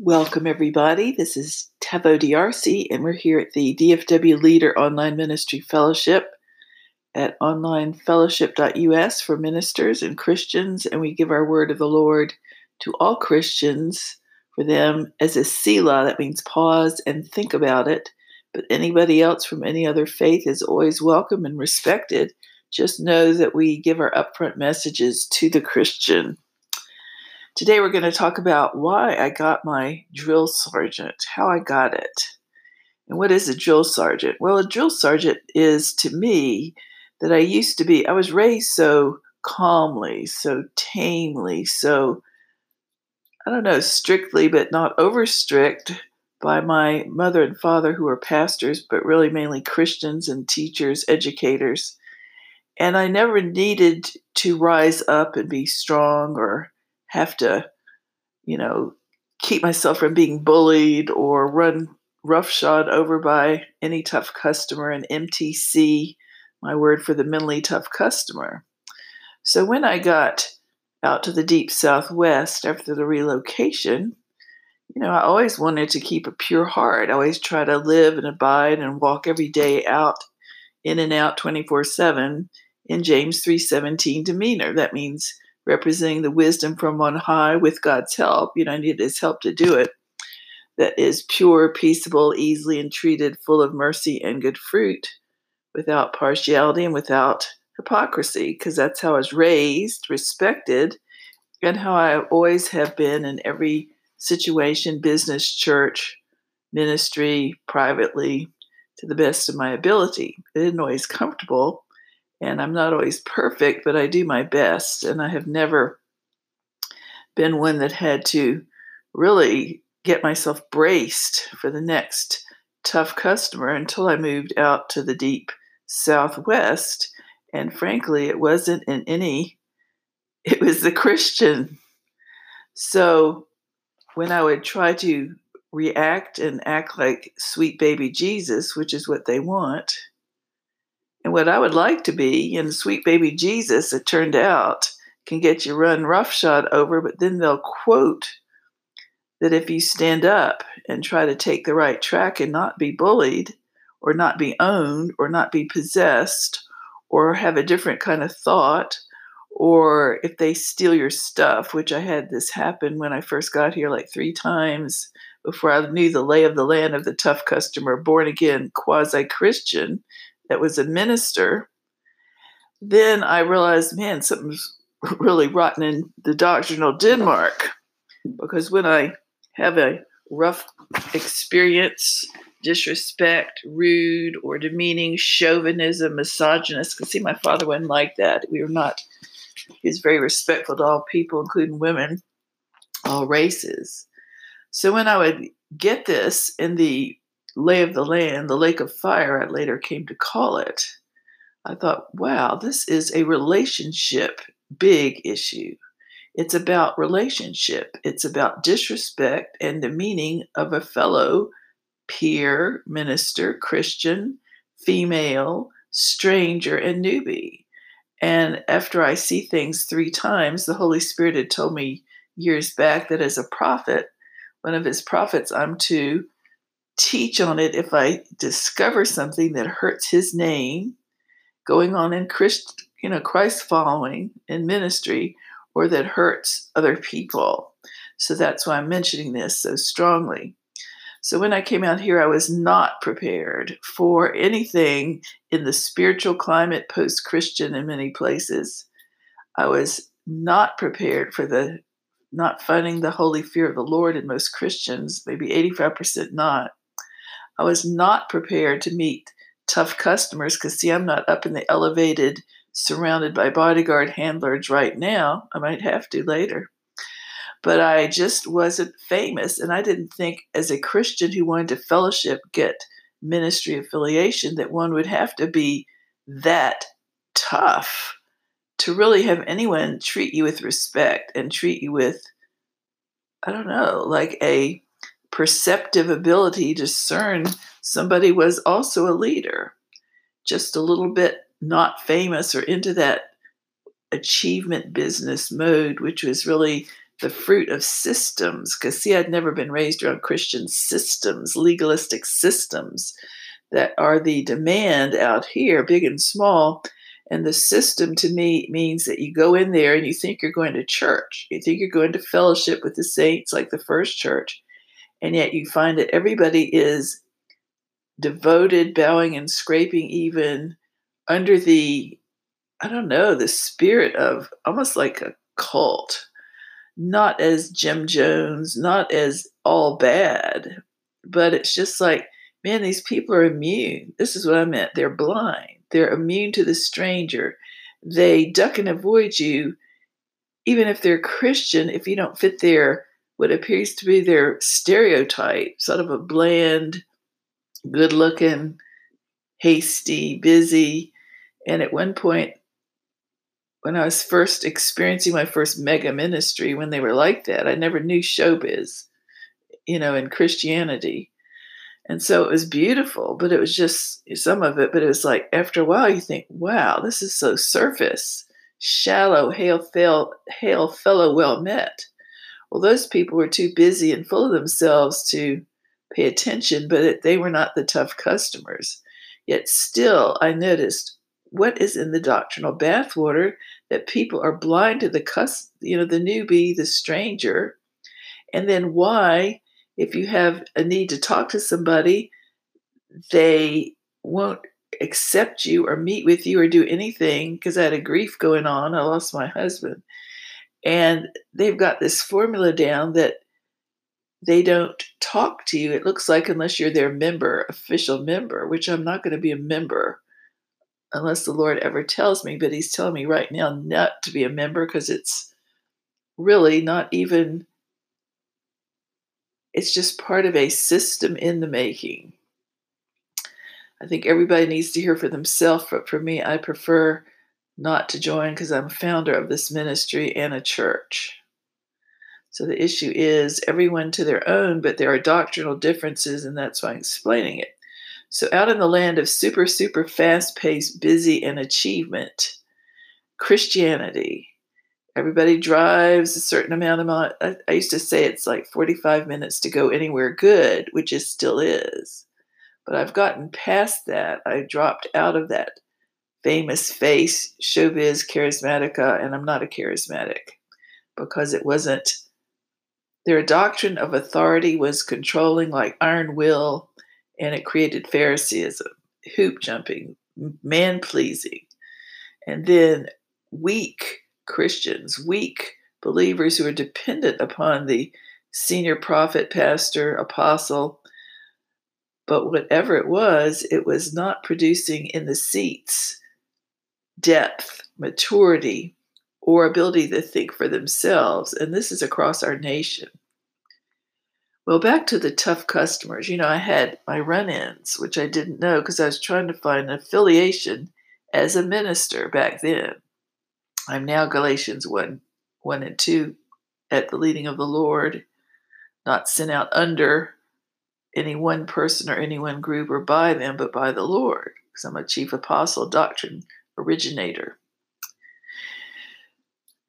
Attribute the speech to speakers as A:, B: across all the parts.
A: Welcome, everybody. This is Taveau DRC, and we're here at the DFW Leader Online Ministry Fellowship at onlinefellowship.us for ministers and Christians, and we give our word of the Lord to all Christians for them as a Selah. That means pause and think about it. But anybody else from any other faith is always welcome and respected. Just know that we give our upfront messages to the Christian. Today we're going to talk about why I got my drill sergeant, how I got it. And what is a drill sergeant? Well, a drill sergeant is to me that I used to be, I was raised so calmly, so tamely, so, I don't know, strictly, but not over strict by my mother and father, who were pastors, but really mainly Christians and teachers, educators. And I never needed to rise up and be strong or have to, you know, keep myself from being bullied or run roughshod over by any tough customer, an MTC, my word for the mentally tough customer. So when I got out to the deep southwest after the relocation, you know, I always wanted to keep a pure heart. I always try to live and abide and walk every day out in and out 24/7 in James 3:17 demeanor. That means representing the wisdom from on high with God's help. You know, I need His help to do it. That is pure, peaceable, easily entreated, full of mercy and good fruit, without partiality and without hypocrisy, because that's how I was raised, respected, and how I always have been in every situation, business, church, ministry, privately, to the best of my ability. It isn't always comfortable, and I'm not always perfect, but I do my best. And I have never been one that had to really get myself braced for the next tough customer until I moved out to the deep southwest. And frankly, it wasn't in any, it was the Christian. So when I would try to react and act like sweet baby Jesus, which is what they want, and what I would like to be, and sweet baby Jesus, it turned out, can get you run roughshod over, but then they'll quote that if you stand up and try to take the right track and not be bullied, or not be owned, or not be possessed, or have a different kind of thought, or if they steal your stuff, which I had this happen when I first got here like three times before I knew the lay of the land of the tough customer, born again, quasi Christian that was a minister, then I realized, man, something's really rotten in the doctrinal Denmark. Because when I have a rough experience, disrespect, rude, or demeaning, chauvinism, misogynist, because see, my father wasn't like that. We were not, he was very respectful to all people, including women, all races. So when I would get this in the lay of the land, the lake of fire, I later came to call it. I thought, wow, this is a relationship big issue. It's about relationship, it's about disrespect and demeaning of a fellow peer, minister, Christian, female, stranger, and newbie. And after I see things three times, the Holy Spirit had told me years back that as a prophet, one of his prophets, I'm to teach on it if I discover something that hurts his name going on in Christ, you know, Christ following in ministry or that hurts other people. So that's why I'm mentioning this so strongly. So when I came out here, I was not prepared for anything in the spiritual climate post Christian in many places. I was not prepared for the not finding the holy fear of the Lord in most Christians, maybe 85% not. I was not prepared to meet tough customers because, see, I'm not up in the elevated, surrounded by bodyguard handlers right now. I might have to later. But I just wasn't famous, and I didn't think, as a Christian who wanted to fellowship, get ministry affiliation, that one would have to be that tough to really have anyone treat you with respect and treat you with, I don't know, like a perceptive ability to discern somebody was also a leader, just a little bit not famous or into that achievement business mode, which was really the fruit of systems. Because, see, I'd never been raised around Christian systems, legalistic systems that are the demand out here, big and small. And the system to me means that you go in there and you think you're going to church. You think you're going to fellowship with the saints like the first church. And yet you find that everybody is devoted, bowing and scraping even under the, I don't know, the spirit of almost like a cult. Not as Jim Jones, not as all bad, but it's just like, man, these people are immune. This is what I meant. They're blind they're immune to the stranger. They duck and avoid you, even if they're Christian, if you don't fit their what appears to be their stereotype, sort of a bland, good looking, hasty, busy. And at one point, when I was first experiencing my first mega ministry, when they were like that, I never knew showbiz, you know, in Christianity. And so it was beautiful, but it was just some of it. But it was like after a while, you think, wow, this is so surface, shallow, hail, fail, hail fellow well met. Well, those people were too busy and full of themselves to pay attention, but it, they were not the tough customers. Yet still, I noticed what is in the doctrinal bathwater that people are blind to the cus, you know, the newbie, the stranger, and then why if you have a need to talk to somebody, they won't accept you or meet with you or do anything because I had a grief going on. I lost my husband. And they've got this formula down that they don't talk to you, it looks like, unless you're their member, official member, which I'm not going to be a member unless the Lord ever tells me. But He's telling me right now not to be a member because it's really not even it's just part of a system in the making. I think everybody needs to hear for themselves, but for me, I prefer not to join because I'm a founder of this ministry and a church. So the issue is everyone to their own, but there are doctrinal differences, and that's why I'm explaining it. So, out in the land of super, super fast paced, busy, and achievement, Christianity Everybody drives a certain amount of I, I used to say it's like 45 minutes to go anywhere good, which it still is. But I've gotten past that. I dropped out of that famous face, showbiz charismatica, and I'm not a charismatic because it wasn't their doctrine of authority was controlling like iron will, and it created Phariseeism, hoop jumping, man pleasing, and then weak Christians, weak believers who are dependent upon the senior prophet, pastor, apostle. But whatever it was, it was not producing in the seats depth, maturity, or ability to think for themselves. And this is across our nation. Well, back to the tough customers. You know, I had my run ins, which I didn't know because I was trying to find an affiliation as a minister back then. I'm now Galatians 1 1 and 2 at the leading of the Lord, not sent out under any one person or any one group or by them, but by the Lord, because I'm a chief apostle, doctrine originator,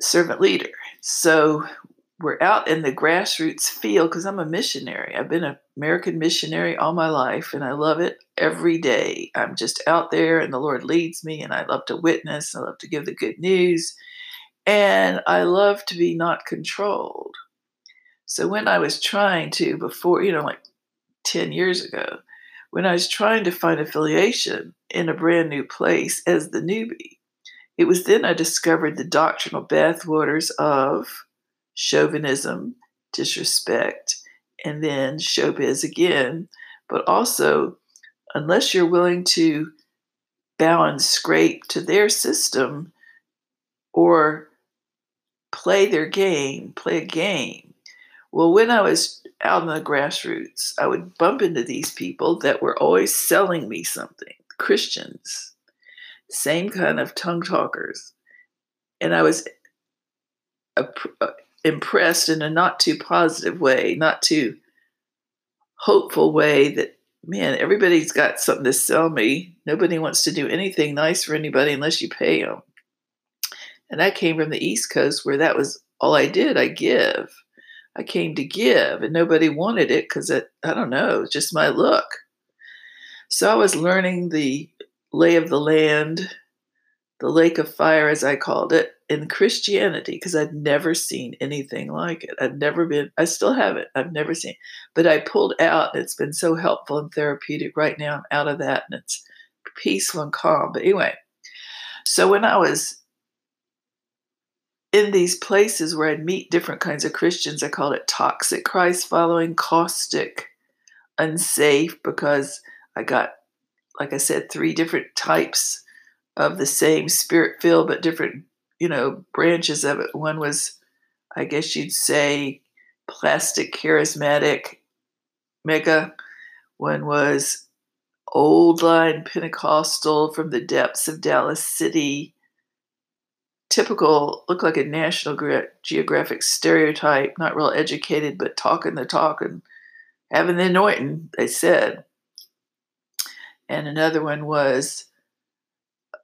A: servant leader. So we're out in the grassroots field because I'm a missionary. I've been an American missionary all my life and I love it every day. I'm just out there and the Lord leads me and I love to witness. I love to give the good news and I love to be not controlled. So when I was trying to, before, you know, like 10 years ago, when I was trying to find affiliation in a brand new place as the newbie, it was then I discovered the doctrinal bathwaters of chauvinism, disrespect, and then showbiz again. But also, unless you're willing to bow and scrape to their system or play their game, play a game. Well, when I was out in the grassroots, I would bump into these people that were always selling me something Christians, same kind of tongue talkers. And I was uh, impressed in a not too positive way, not too hopeful way that, man, everybody's got something to sell me. Nobody wants to do anything nice for anybody unless you pay them. And that came from the East Coast where that was all I did, I give. I came to give, and nobody wanted it because it, I don't know, just my look. So I was learning the lay of the land, the lake of fire, as I called it, in Christianity because I'd never seen anything like it. I've never been, I still haven't, I've never seen, but I pulled out. It's been so helpful and therapeutic. Right now, I'm out of that and it's peaceful and calm. But anyway, so when I was in these places where I'd meet different kinds of Christians, I called it toxic Christ following, caustic, unsafe, because I got, like I said, three different types of the same spirit filled, but different you know, branches of it. One was, I guess you'd say, plastic charismatic mega. One was old line Pentecostal from the depths of Dallas City. Typical, look like a National Geographic stereotype, not real educated, but talking the talk and having the anointing, they said. And another one was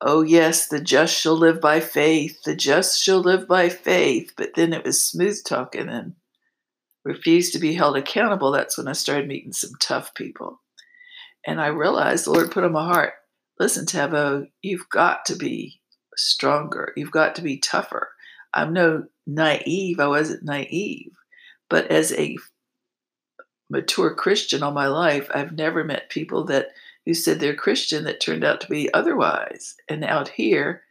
A: oh, yes, the just shall live by faith, the just shall live by faith. But then it was smooth talking and refused to be held accountable. That's when I started meeting some tough people. And I realized the Lord put on my heart listen, Taveau, you've got to be stronger, you've got to be tougher. I'm no naive, I wasn't naive. But as a mature Christian all my life, I've never met people that who said they're Christian that turned out to be otherwise. And out here,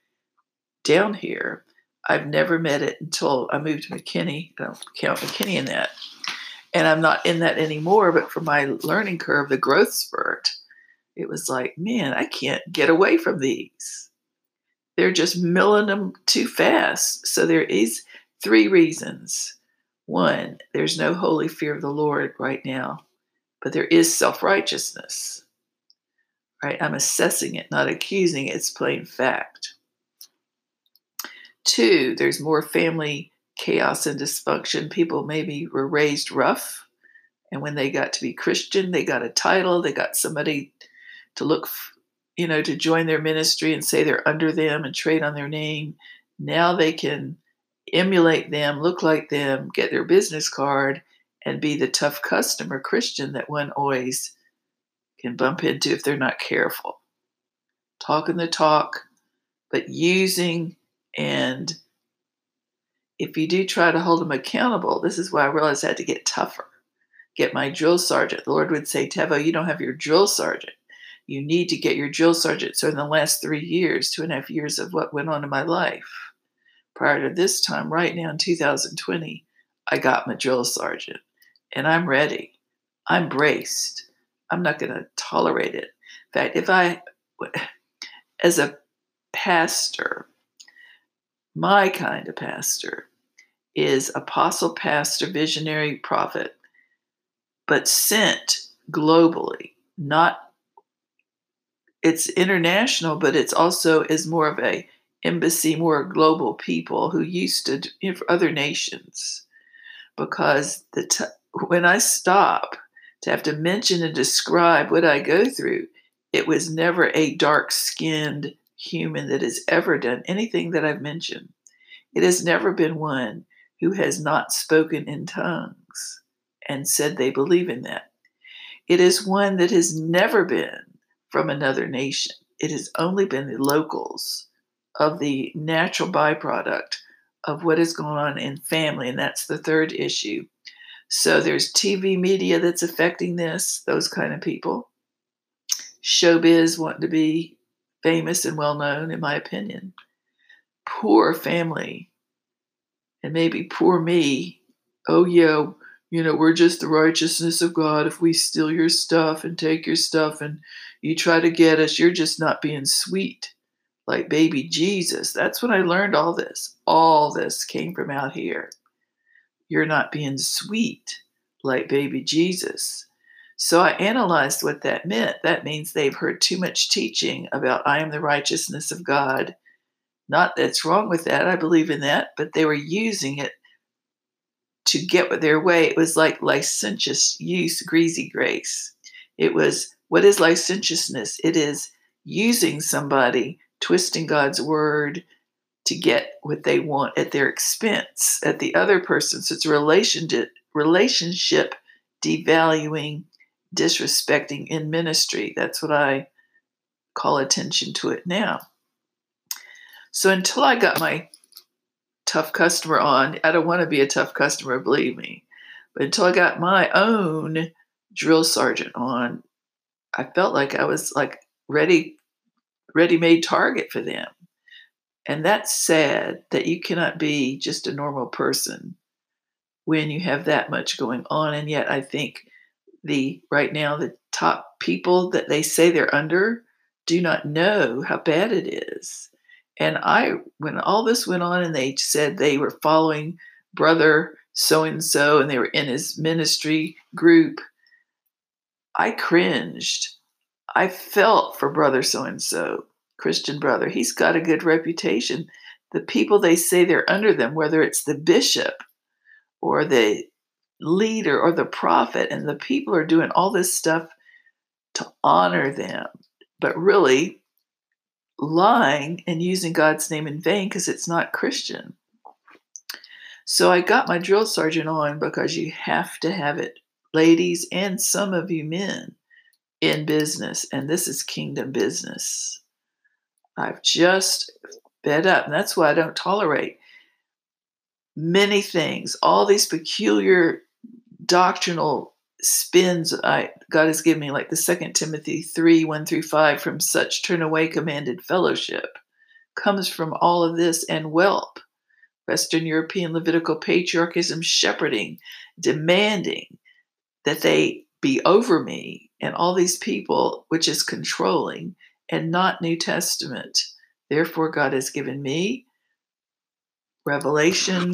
A: down here, I've never met it until I moved to McKinney. I don't count McKinney in that. And I'm not in that anymore, but for my learning curve, the growth spurt, it was like, man, I can't get away from these. They're just milling them too fast. So there is three reasons. One, there's no holy fear of the Lord right now, but there is self righteousness right? I'm assessing it, not accusing it. It's plain fact. Two, there's more family chaos and dysfunction. People maybe were raised rough, and when they got to be Christian, they got a title, they got somebody to look, you know, to join their ministry and say they're under them and trade on their name. Now they can emulate them, look like them, get their business card, and be the tough customer Christian that one always can bump into if they're not careful. Talking the talk, but using and if you do try to hold them accountable, this is why I realized I had to get tougher. Get my drill sergeant. The Lord would say, Taveau, you don't have your drill sergeant. You need to get your drill sergeant. So, in the last three years, two and a half years of what went on in my life, prior to this time, right now in 2020, I got my drill sergeant and I'm ready. I'm braced. I'm not going to tolerate it. In fact, if I, as a pastor, my kind of pastor is apostle, pastor, visionary, prophet, but sent globally, not it's international, but it's also is more of a embassy, more global people who used to you know, for other nations. Because the t- when I stop to have to mention and describe what I go through. It was never a dark skinned human that has ever done anything that I've mentioned. It has never been one who has not spoken in tongues and said they believe in that. It is one that has never been from another nation. It has only been the locals of the natural byproduct of what is going on in family. And that's the third issue so there's TV media that's affecting this, those kind of people. Showbiz wanting to be famous and well known, in my opinion. Poor family, and maybe poor me. Oh, yeah, you know, we're just the righteousness of God. If we steal your stuff and take your stuff and you try to get us, you're just not being sweet like baby Jesus. That's when I learned all this. All this came from out here you're not being sweet like baby Jesus. So I analyzed what that meant. That means they've heard too much teaching about I am the righteousness of God. Not that's wrong with that. I believe in that, but they were using it to get their way. It was like licentious use, greasy grace. It was what is licentiousness? It is using somebody, twisting God's word, to get what they want at their expense at the other person. So it's relationship relationship devaluing, disrespecting in ministry. That's what I call attention to it now. So until I got my tough customer on, I don't want to be a tough customer, believe me. But until I got my own drill sergeant on, I felt like I was like ready, ready made target for them. And that's sad that you cannot be just a normal person when you have that much going on. And yet, I think the right now, the top people that they say they're under do not know how bad it is. And I, when all this went on and they said they were following brother so and so and they were in his ministry group, I cringed. I felt for brother so and so, Christian brother. He's got a good reputation. The people they say they're under them, whether it's the bishop or the leader or the prophet, and the people are doing all this stuff to honor them, but really lying and using God's name in vain because it's not Christian. So I got my drill sergeant on because you have to have it, ladies, and some of you men in business, and this is kingdom business. I've just fed up, and that's why I don't tolerate many things, all these peculiar doctrinal spins I God has given me, like the Second Timothy three one through five, from such turn away commanded fellowship, comes from all of this and whelp. Western European Levitical patriarchism shepherding, demanding that they be over me, and all these people, which is controlling, and not New Testament. Therefore, God has given me revelation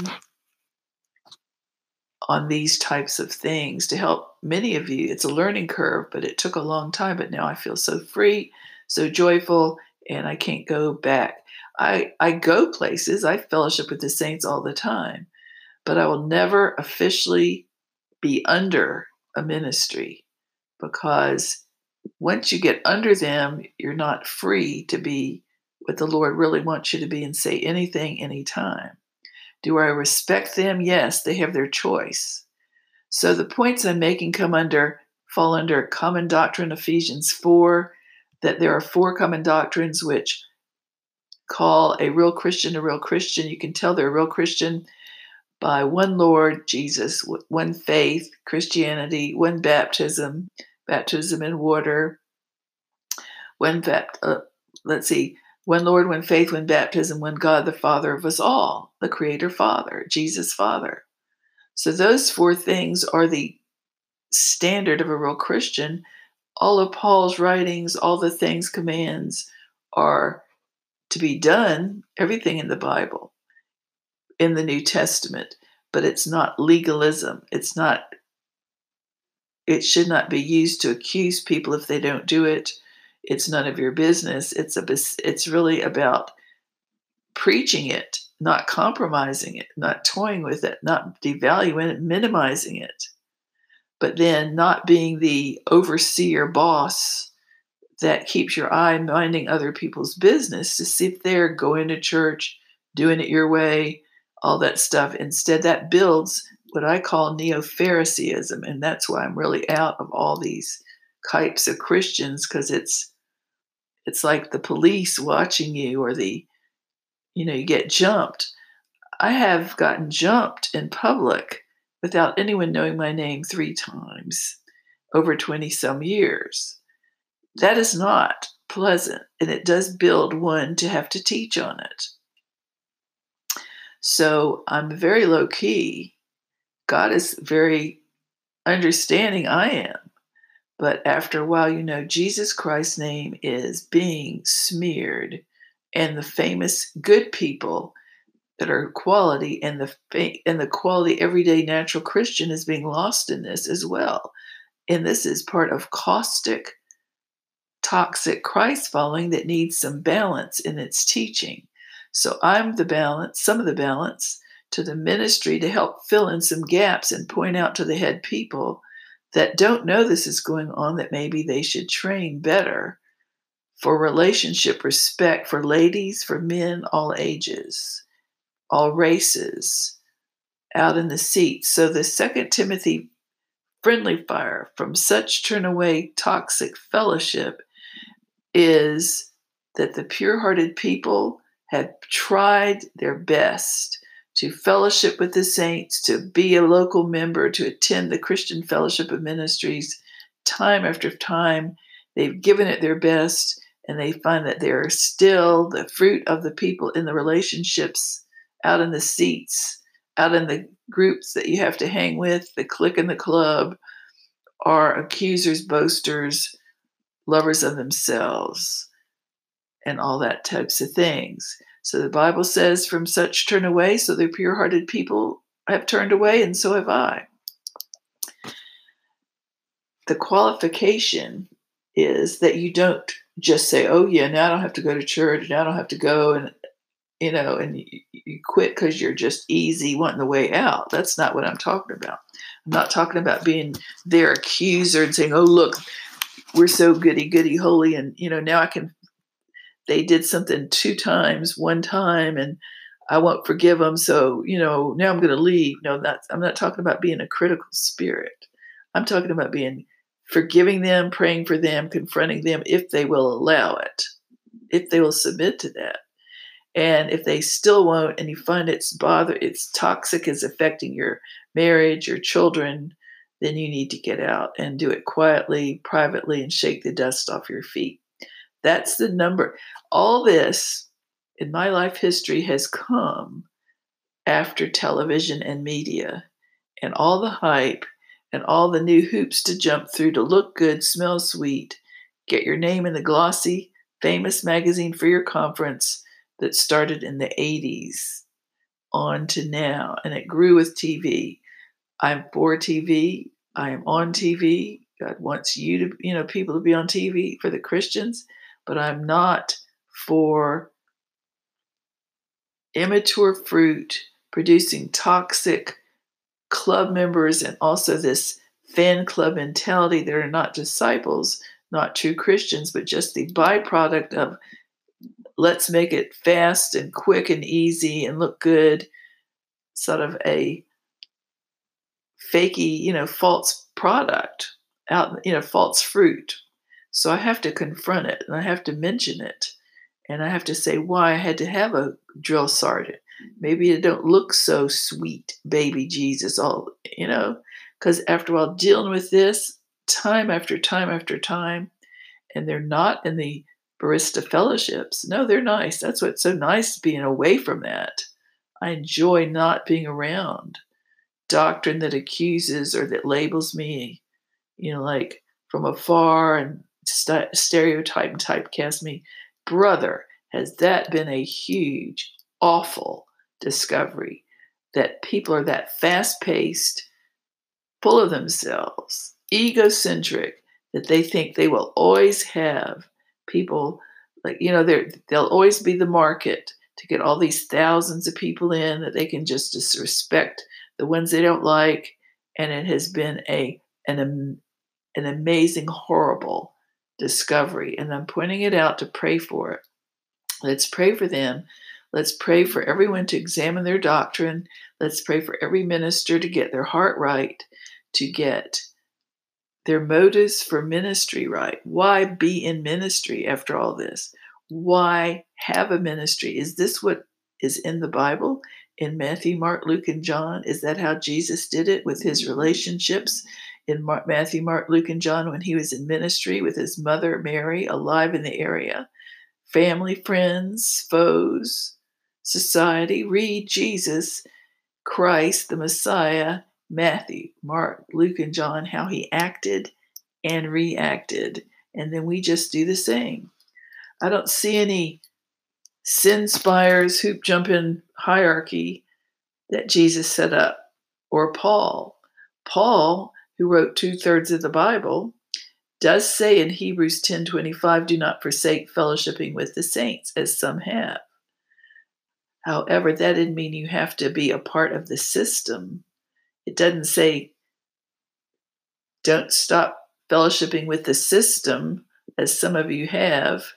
A: on these types of things to help many of you. It's a learning curve, but it took a long time. But now I feel so free, so joyful, and I can't go back. I, I go places, I fellowship with the saints all the time, but I will never officially be under a ministry because once you get under them, you're not free to be what the Lord really wants you to be and say anything, anytime. Do I respect them? Yes, they have their choice. So the points I'm making come under fall under common doctrine Ephesians 4 that there are four common doctrines which call a real Christian a real Christian. You can tell they're a real Christian by one Lord Jesus, one faith, Christianity, one baptism, baptism in water, one uh, let's see, one Lord, one faith, one baptism, one God, the Father of us all, the Creator Father, Jesus Father. So those four things are the standard of a real Christian. All of Paul's writings, all the things, commands are to be done, everything in the Bible, in the New Testament, but it's not legalism. It's not, it should not be used to accuse people if they don't do it it's none of your business. It's a it's really about preaching it, not compromising it, not toying with it, not devaluing it, minimizing it. But then not being the overseer boss that keeps your eye minding other people's business to sit there, going to church, doing it your way, all that stuff. Instead, that builds what I call neo Phariseeism. And that's why I'm really out of all these types of Christians because it's it's like the police watching you or the you know you get jumped i have gotten jumped in public without anyone knowing my name three times over 20 some years that is not pleasant and it does build one to have to teach on it so i'm very low key god is very understanding i am but after a while, you know, Jesus Christ's name is being smeared, and the famous good people that are quality and the and the quality everyday natural Christian is being lost in this as well. And this is part of caustic, toxic Christ following that needs some balance in its teaching. So I'm the balance, some of the balance to the ministry to help fill in some gaps and point out to the head people that don't know this is going on that maybe they should train better for relationship respect for ladies, for men, all ages, all races, out in the seats. So the second Timothy friendly fire from such turn away toxic fellowship is that the pure hearted people have tried their best to fellowship with the saints, to be a local member, to attend the Christian Fellowship of Ministries time after time. They've given it their best and they find that they're still the fruit of the people in the relationships out in the seats, out in the groups that you have to hang with, the clique and the club, are accusers, boasters, lovers of themselves, and all that types of things. So the Bible says, From such turn away, so the pure hearted people have turned away, and so have I. The qualification is that you don't just say, "Oh yeah, now I don't have to go to church. Now I don't have to go," and you know, and you, you quit because you're just easy wanting the way out. That's not what I'm talking about. I'm not talking about being their accuser and saying, "Oh look, we're so goody goody holy," and you know, now I can. They did something two times, one time, and I won't forgive them. So you know, now I'm going to leave. No, that's I'm not talking about being a critical spirit. I'm talking about being forgiving them, praying for them, confronting them if they will allow it, if they will submit to that. And if they still won't, and you find it's bother, it's toxic, is affecting your marriage, your children, then you need to get out and do it quietly, privately, and shake the dust off your feet. That's the number. All this in my life history has come after television and media and all the hype and all the new hoops to jump through to look good, smell sweet, get your name in the glossy, famous magazine for your conference that started in the 80s on to now. And it grew with TV. I'm for TV. I am on TV. God wants you to, you know, people to be on TV for the Christians, but I'm not for immature fruit producing toxic club members and also this fan club mentality that are not disciples, not true Christians, but just the byproduct of let's make it fast and quick and easy and look good, sort of a fakey, you know, false product out, you know, false fruit. So I have to confront it and I have to mention it. And I have to say why I had to have a drill sergeant maybe it don't look so sweet, baby Jesus, all you know, because after all, dealing with this time after time after time, and they're not in the barista fellowships. No, they're nice. That's what's so nice being away from that. I enjoy not being around doctrine that accuses or that labels me, you know, like from afar and st- stereotype and typecast me. Brother, has that been a huge, awful discovery that people are that fast paced, full of themselves, egocentric, that they think they will always have people like, you know, they'll always be the market to get all these thousands of people in that they can just disrespect the ones they don't like. And it has been a an, an amazing, horrible discovery. And I'm pointing it out to pray for it. Let's pray for them Let's pray for everyone to examine their doctrine. Let's pray for every minister to get their heart right, to get their motives for ministry right. Why be in ministry after all this? Why have a ministry? Is this what is in the Bible? In Matthew, Mark, Luke, and John? Is that how Jesus did it with his relationships in Matthew, Mark, Luke, and John when he was in ministry with his mother, Mary, alive in the area? Family, friends, foes, society, read Jesus, Christ, the Messiah, Matthew, Mark, Luke, and John, how he acted and reacted. And then we just do the same. I don't see any sin spires, hoop jumping hierarchy that Jesus set up, or Paul. Paul, who wrote two thirds of the Bible, does say in Hebrews 10:25, "Do not forsake fellowshipping with the saints, as some have." However, that didn't mean you have to be a part of the system. It doesn't say don't stop fellowshipping with the system, as some of you have,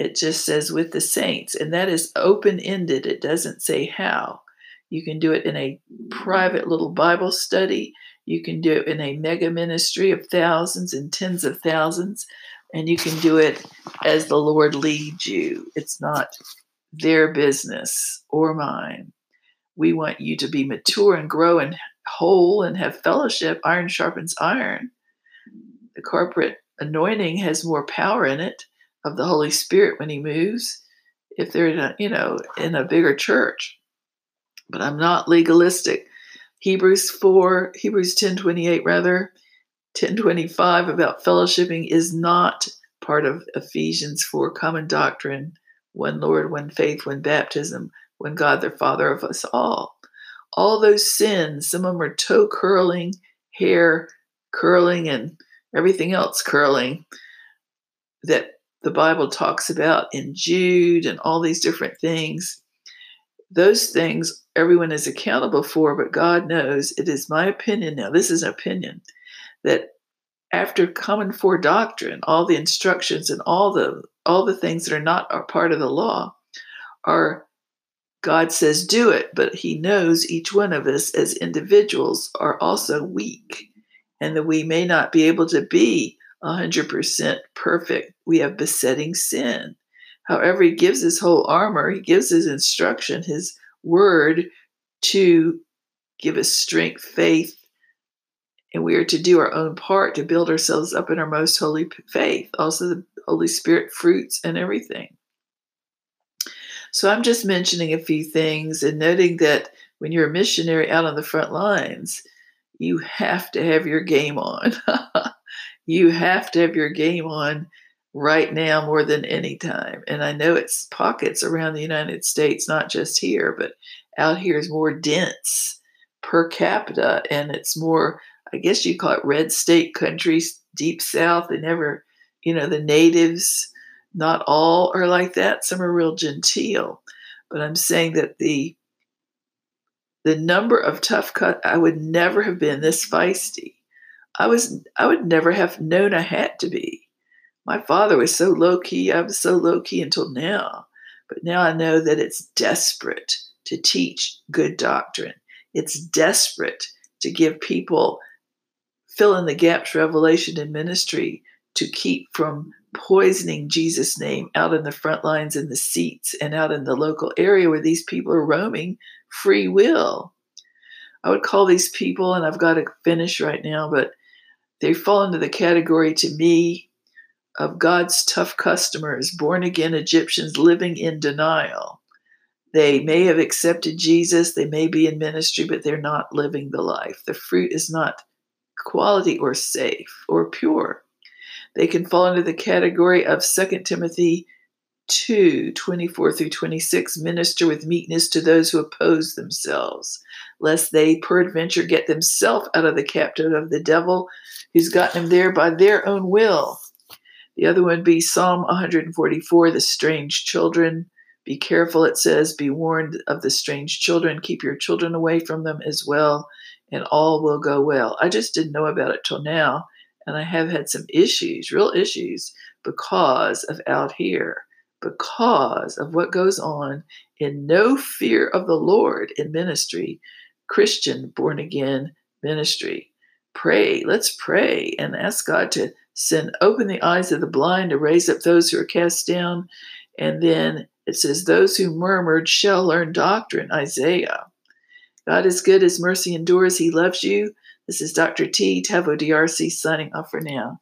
A: It just says with the saints, and that is open ended. It doesn't say how. You can do it in a private little Bible study. You can do it in a mega ministry of thousands and tens of thousands, and you can do it as the Lord leads you. It's not their business or mine. We want you to be mature and grow and whole and have fellowship. Iron sharpens iron. The corporate anointing has more power in it of the Holy Spirit when He moves. If they're in a, you know in a bigger church, but I'm not legalistic. Hebrews 4, Hebrews 10:28 rather, 10:25 about fellowshipping is not part of Ephesians 4 common doctrine, one Lord, one faith, one baptism, one God the Father of us all. All those sins, some of them are toe curling, hair curling, and everything else curling that the Bible talks about in Jude and all these different things. Those things everyone is accountable for, but God knows it is my opinion now. This is an opinion that after common for doctrine, all the instructions and all the all the things that are not are part of the law are God says do it, but he knows each one of us as individuals are also weak and that we may not be able to be 100% perfect. We have besetting sin. However, he gives his whole armor, he gives his instruction, his word to give us strength, faith, and we are to do our own part to build ourselves up in our most holy faith, also the Holy Spirit fruits and everything. So I'm just mentioning a few things and noting that when you're a missionary out on the front lines, you have to have your game on. you have to have your game on right now more than any time. And I know it's pockets around the United States, not just here, but out here is more dense per capita and it's more, I guess you call it red state countries, deep south. They never, you know, the natives, not all are like that. Some are real genteel. But I'm saying that the the number of tough cut I would never have been this feisty. I was I would never have known I had to be. My father was so low key, I was so low key until now. But now I know that it's desperate to teach good doctrine. It's desperate to give people fill in the gaps revelation and ministry to keep from poisoning Jesus' name out in the front lines in the seats and out in the local area where these people are roaming free will. I would call these people, and I've got to finish right now, but they fall into the category to me of God's tough customers, born again Egyptians living in denial. They may have accepted Jesus, they may be in ministry, but they're not living the life. The fruit is not quality or safe or pure. They can fall into the category of 2 Timothy 2 24 through 26 minister with meekness to those who oppose themselves, lest they peradventure get themselves out of the captive of the devil who's gotten them there by their own will. The other one be Psalm 144, the strange children. Be careful, it says, be warned of the strange children. Keep your children away from them as well, and all will go well. I just didn't know about it till now, and I have had some issues, real issues, because of out here because of what goes on in no fear of the Lord in ministry, Christian born again ministry. Pray, let's pray and ask God to send open the eyes of the blind to raise up those who are cast down. And then it says, Those who murmured shall learn doctrine, Isaiah. God is good, his mercy endures, he loves you. This is Dr. T. Taveau DRC signing off for now.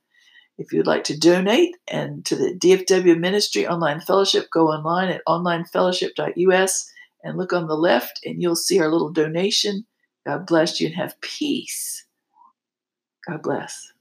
A: If you'd like to donate and to the DFW Ministry Online Fellowship, go online at onlinefellowship.us and look on the left, and you'll see our little donation. God bless you and have peace. God bless.